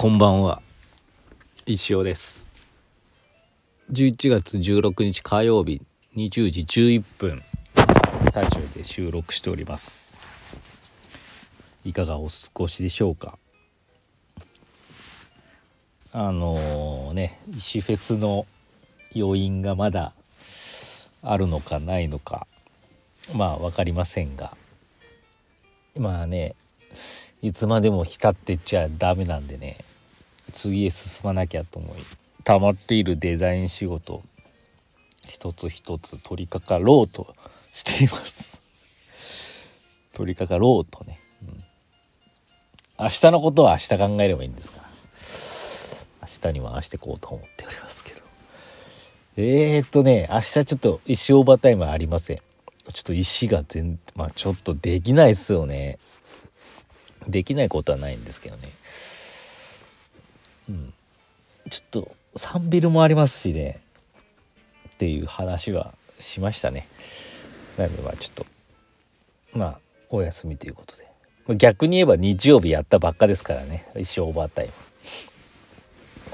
こんばんは。石尾です。11月16日火曜日20時11分スタジオで収録しております。いかがお過ごしでしょうか？あのー、ね石フェスの余韻がまだあるのかないのかまあ分かりませんが。まあねいつまでも浸ってちゃダメなんでね。次へ進まなきゃと思い溜まっているデザイン仕事一つ一つ取り掛かろうとしています。取り掛かろうとね、うん、明日のことは明日考えればいいんですから明日に回していこうと思っておりますけど。えー、っとね明日ちょっと石オーバータイムありません。ちょっと石が全まあちょっとできないっすよね。できないことはないんですけどね。うん。ちょっとサンビルもありますしね。っていう話はしましたね。なのでまあちょっとまあお休みということで。逆に言えば日曜日やったばっかですからね。一生オーバータイム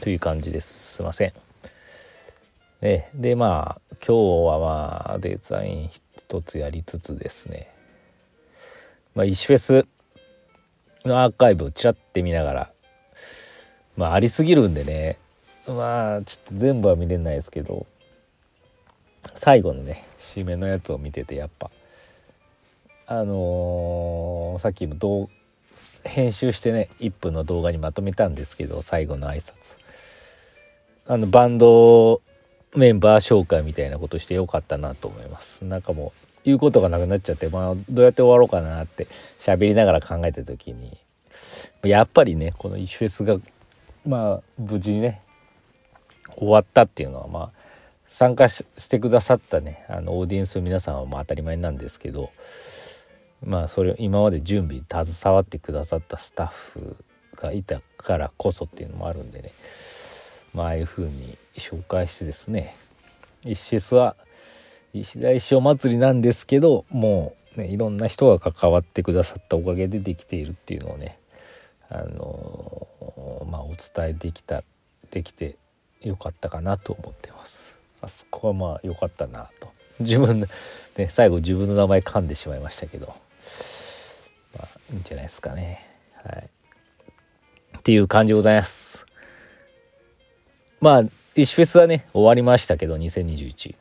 という感じですすいません。えでまあ今日はまあデザイン一つやりつつですね。まあ石フェスのアーカイブをちらって見ながらまあありすぎるんでね。まあちょっと全部は見れないですけど。最後のね締めのやつを見ててやっぱ。あのー、さっきの動編集してね1分の動画にまとめたんですけど最後の挨拶。あのバンドメンバー紹介みたいなことしてよかったなと思います。なんかもう言うことがなくなっちゃってまあどうやって終わろうかなって喋りながら考えた時にやっぱりねこのイシフェスがまあ無事にね終わったっていうのはまあ参加してくださったねあのオーディエンスの皆さんはまあ当たり前なんですけどまあそれを今まで準備に携わってくださったスタッフがいたからこそっていうのもあるんでねまあああいう風に紹介してですねイシフェスは石田石尾祭りなんですけどもう、ね、いろんな人が関わってくださったおかげでできているっていうのをねあのまあお伝えできたできてよかったかなと思ってます。あそこはまあ良かったなと。自分、ね、最後自分の名前噛んでしまいましたけど。まあいいんじゃないですかね。はい。っていう感じでございます。まあ石フェスはね終わりましたけど2021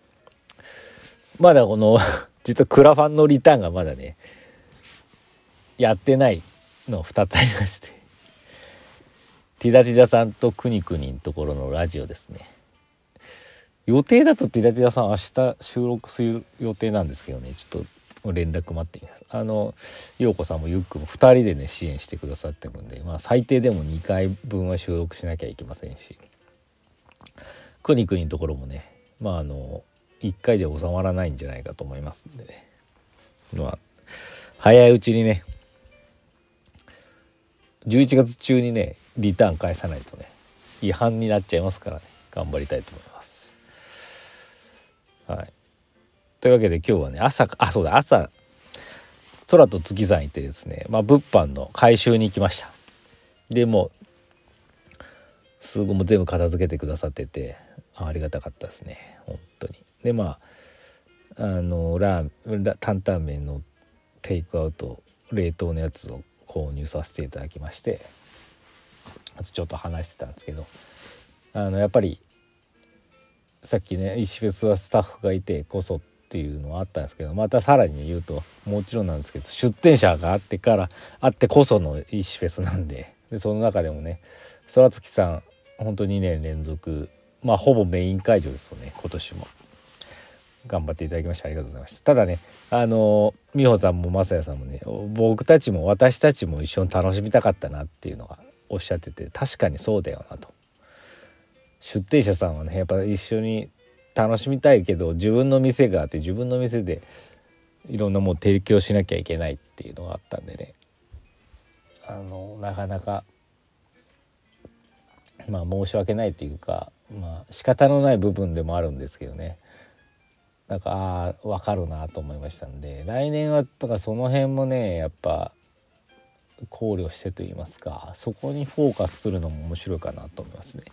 まだこの 実はクラファンのリターンがまだねやってないの2つありまして。ティダティダさんとくにくにのところのラジオですね。予定だとティダティダさん明日収録する予定なんですけどね。ちょっと連絡待ってみます。あの陽子さんもゆっくも2人でね支援してくださってるんで。まあ最低でも2回分は収録しなきゃいけませんし。くにくにのところもねまああの1回じゃ収まらないんじゃないかと思いますんでね。まあ早いうちにね11月中にねリターン返さないとね違反になっちゃいますからね頑張りたいと思います。はい。というわけで今日はね朝あそうだ朝空と月さん行ってですねまあ物販の回収に行きました。でもすごいも全部片付けてくださっててありがたかったですね本当に。でまああのラー担々麺のテイクアウト冷凍のやつを購入させていただきましてあとちょっと話してたんですけどあのやっぱりさっきね石フェスはスタッフがいてこそっていうのはあったんですけどまたさらに言うともちろんなんですけど出店者があってからあってこその石フェスなんででその中でもね空月さん本当2年連続まあほぼメイン会場ですよね今年も。頑張っていただきましてありがとうございました。ただねあの美穂さんも雅也さんもね僕たちも私たちも一緒に楽しみたかったなっていうのがおっしゃってて確かにそうだよなと。出店者さんはねやっぱ一緒に楽しみたいけど自分の店があって自分の店でいろんなもの提供しなきゃいけないっていうのがあったんでね。あのなかなかまあ申し訳ないというかまあ仕方のない部分でもあるんですけどね。なんかああ分かるなと思いましたんで来年はとかその辺もねやっぱ考慮してといいますかそこにフォーカスするのも面白いかなと思いますね。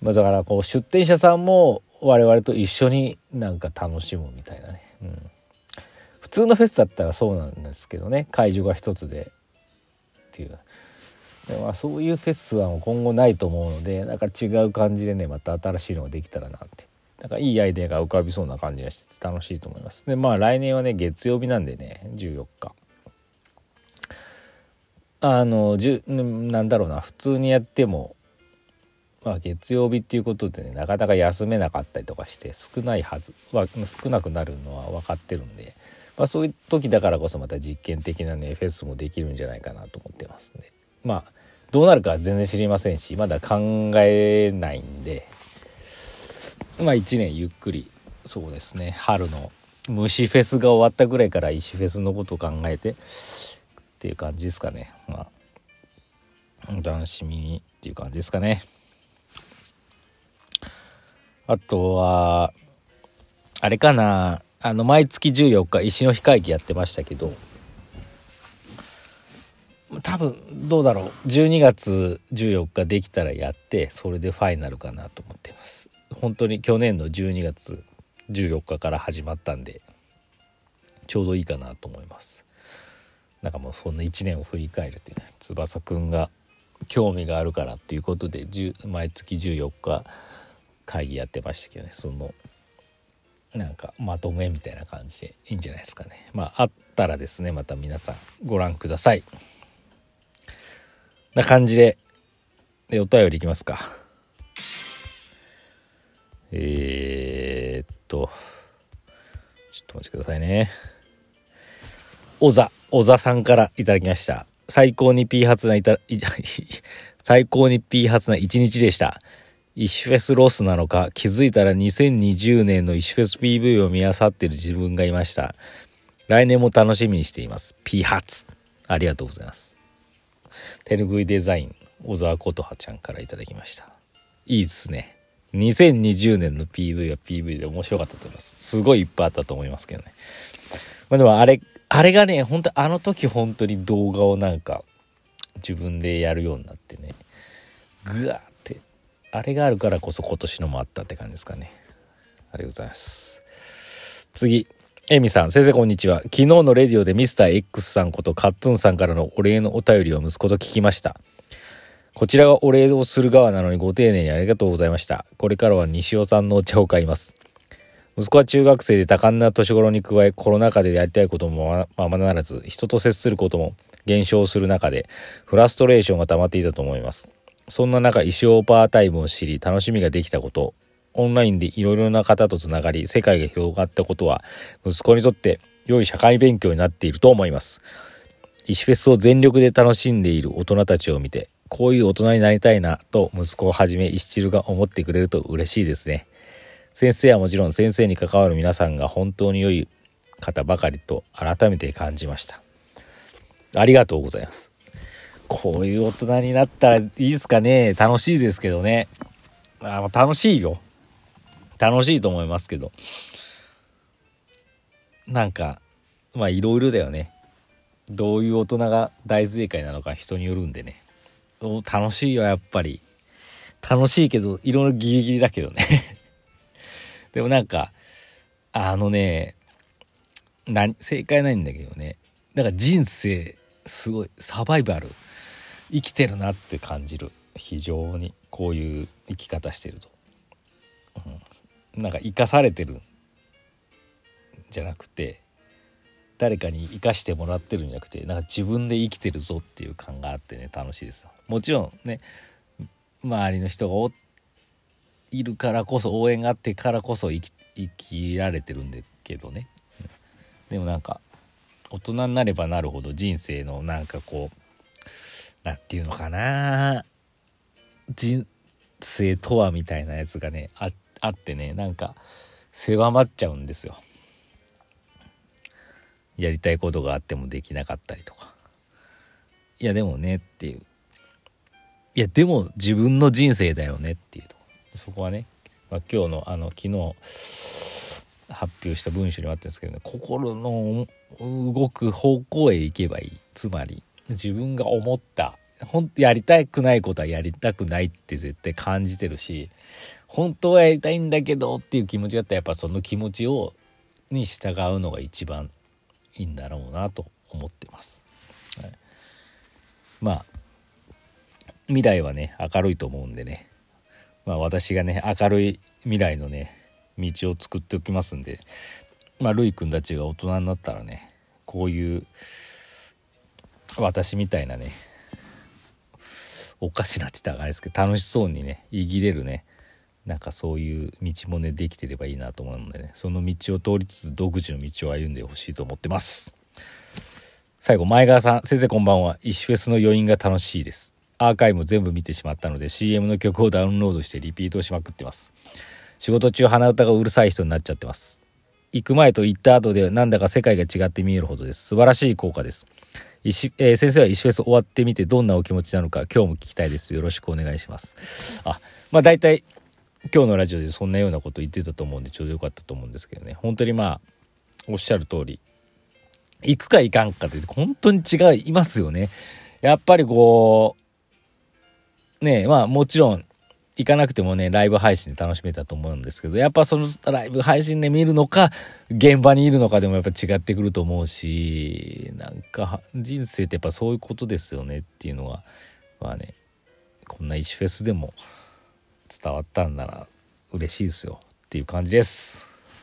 まあ、だからこう出店者さんも我々と一緒になんか楽しむみたいなね、うん、普通のフェスだったらそうなんですけどね会場が一つでっていう。で、まあ、そういうフェスは今後ないと思うのでなんか違う感じでねまた新しいのができたらなって。なんかいいアイデアが浮かびそうな感じがしてて楽しいと思います。でまあ来年はね月曜日なんでね14日。あのじゅなんだろうな普通にやってもまあ、月曜日っていうことでねなかなか休めなかったりとかして少ないはず。は少なくなるのは分かってるんで、まあ、そういう時だからこそまた実験的なねフェスもできるんじゃないかなと思ってますんで。まあどうなるかは全然知りませんしまだ考えないんで。まあ1年ゆっくりそうですね春の虫フェスが終わったぐらいから石フェスのことを考えてっていう感じですかねまあ楽しみにっていう感じですかね。あとは、あれかな、あの、毎月14日、石の日会議やってましたけど、多分、どうだろう。12月14日できたらやって、それでファイナルかなと思ってます。本当に去年の12月14日から始まったんで、ちょうどいいかなと思います。なんかもうそんな1年を振り返るっていうね、翼くんが興味があるからっていうことで、毎月14日、会議やってましたけどねそのなんかまとめみたいな感じでいいんじゃないですかね。まああったらですねまた皆さんご覧ください。な感じででお便りいきますか。えー、っとちょっとお待ちくださいね。小座小座さんからいただきました。最高にピー発ないた 最高にピー発な一日でした。石フェスロスなのか気づいたら2020年の石フェス PV を見漁ってる自分がいました。来年も楽しみにしています。P 発ありがとうございます。手ぬぐいデザイン小沢琴葉ちゃんから頂きました。いいですね。2020年の PV は PV で面白かったと思いますすごいいっぱいあったと思いますけどねまあでもあれあれがね本当あの時本当に動画をなんか自分でやるようになってねぐわーってあれがあるからこそ今年のもあったって感じですかね。ありがとうございます。次。エミさん、先生こんにちは。昨日のレディオでミスター X さんことカッツンさんからのお礼のお便りを息子と聞きました。こちらがお礼をする側なのにご丁寧にありがとうございました。これからは西尾さんのお茶を買います。息子は中学生で多感な年頃に加えコロナ禍でやりたいこともままならず人と接することも減少する中でフラストレーションが溜まっていたと思います。そんな中、石尾パータイムを知り、楽しみができたこと、オンラインでいろいろな方とつながり、世界が広がったことは、息子にとって良い社会勉強になっていると思います。石フェスを全力で楽しんでいる大人たちを見て、こういう大人になりたいなと息子をはじめ石チルが思ってくれると嬉しいですね。先生はもちろん先生に関わる皆さんが本当に良い方ばかりと改めて感じました。ありがとうございます。こういう大人になったらいいですかね楽しいですけどね。あ楽しいよ。楽しいと思いますけど。なんか、まあいろいろだよね。どういう大人が大正解なのか人によるんでね。楽しいよ、やっぱり。楽しいけど、いろいろギリギリだけどね でもなんか、あのね、正解ないんだけどね。だから人生、すごい、サバイバル。生きてるなって感じる非常にこういう生き方してると、うん、なんか生かされてるじゃなくて誰かに生かしてもらってるんじゃなくてなんか自分で生きてるぞっていう感があってね楽しいですよもちろんね周りの人がいるからこそ応援があってからこそ生き生きられてるんだけどね、でもなんか大人になればなるほど人生のなんかこう何て言うのかな人生とはみたいなやつがねああってねなんか狭まっちゃうんですよ。やりたいことがあってもできなかったりとか。いやでもねっていう。いやでも自分の人生だよねっていうとそこはね、まあ、今日のあの昨日発表した文章にもあったんですけどね心の動く方向へ行けばいいつまり自分が思った本当やりたくないことはやりたくないって絶対感じてるし本当はやりたいんだけどっていう気持ちがあったらやっぱその気持ちをに従うのが一番いいんだろうなと思ってます。はい、まあ未来はね明るいと思うんでね。まあ私がね明るい未来のね道を作っておきますんで。まあるいくんたちが大人になったらねこういう私みたいなねおかしなって言ったらあれですけど楽しそうにね言い切れるねなんかそういう道もねできてればいいなと思うのでね。その道を通りつつ独自の道を歩んでほしいと思ってます。最後前川さん先生こんばんは。石フェスの余韻が楽しいです。アーカイブも全部見てしまったので CM の曲をダウンロードしてリピートしまくってます。仕事中鼻歌がうるさい人になっちゃってます。行く前と行った後でなんだか世界が違って見えるほどです。素晴らしい効果です。石、えー、先生は石フェス終わってみてどんなお気持ちなのか今日も聞きたいです。よろしくお願いします。あまあ大体今日のラジオでそんなようなこと言ってたと思うんでちょうどよかったと思うんですけどね。本当にまあおっしゃる通り。行くか行かんかで本当に違いますよね。やっぱりこうねまあもちろん行かなくてもねライブ配信で楽しめたと思うんですけどやっぱそのライブ配信で見るのか現場にいるのかでもやっぱ違ってくると思うしなんか人生ってやっぱそういうことですよねっていうのはまあねこんな石フェスでも伝わったんなら嬉しいですよっていう感じです。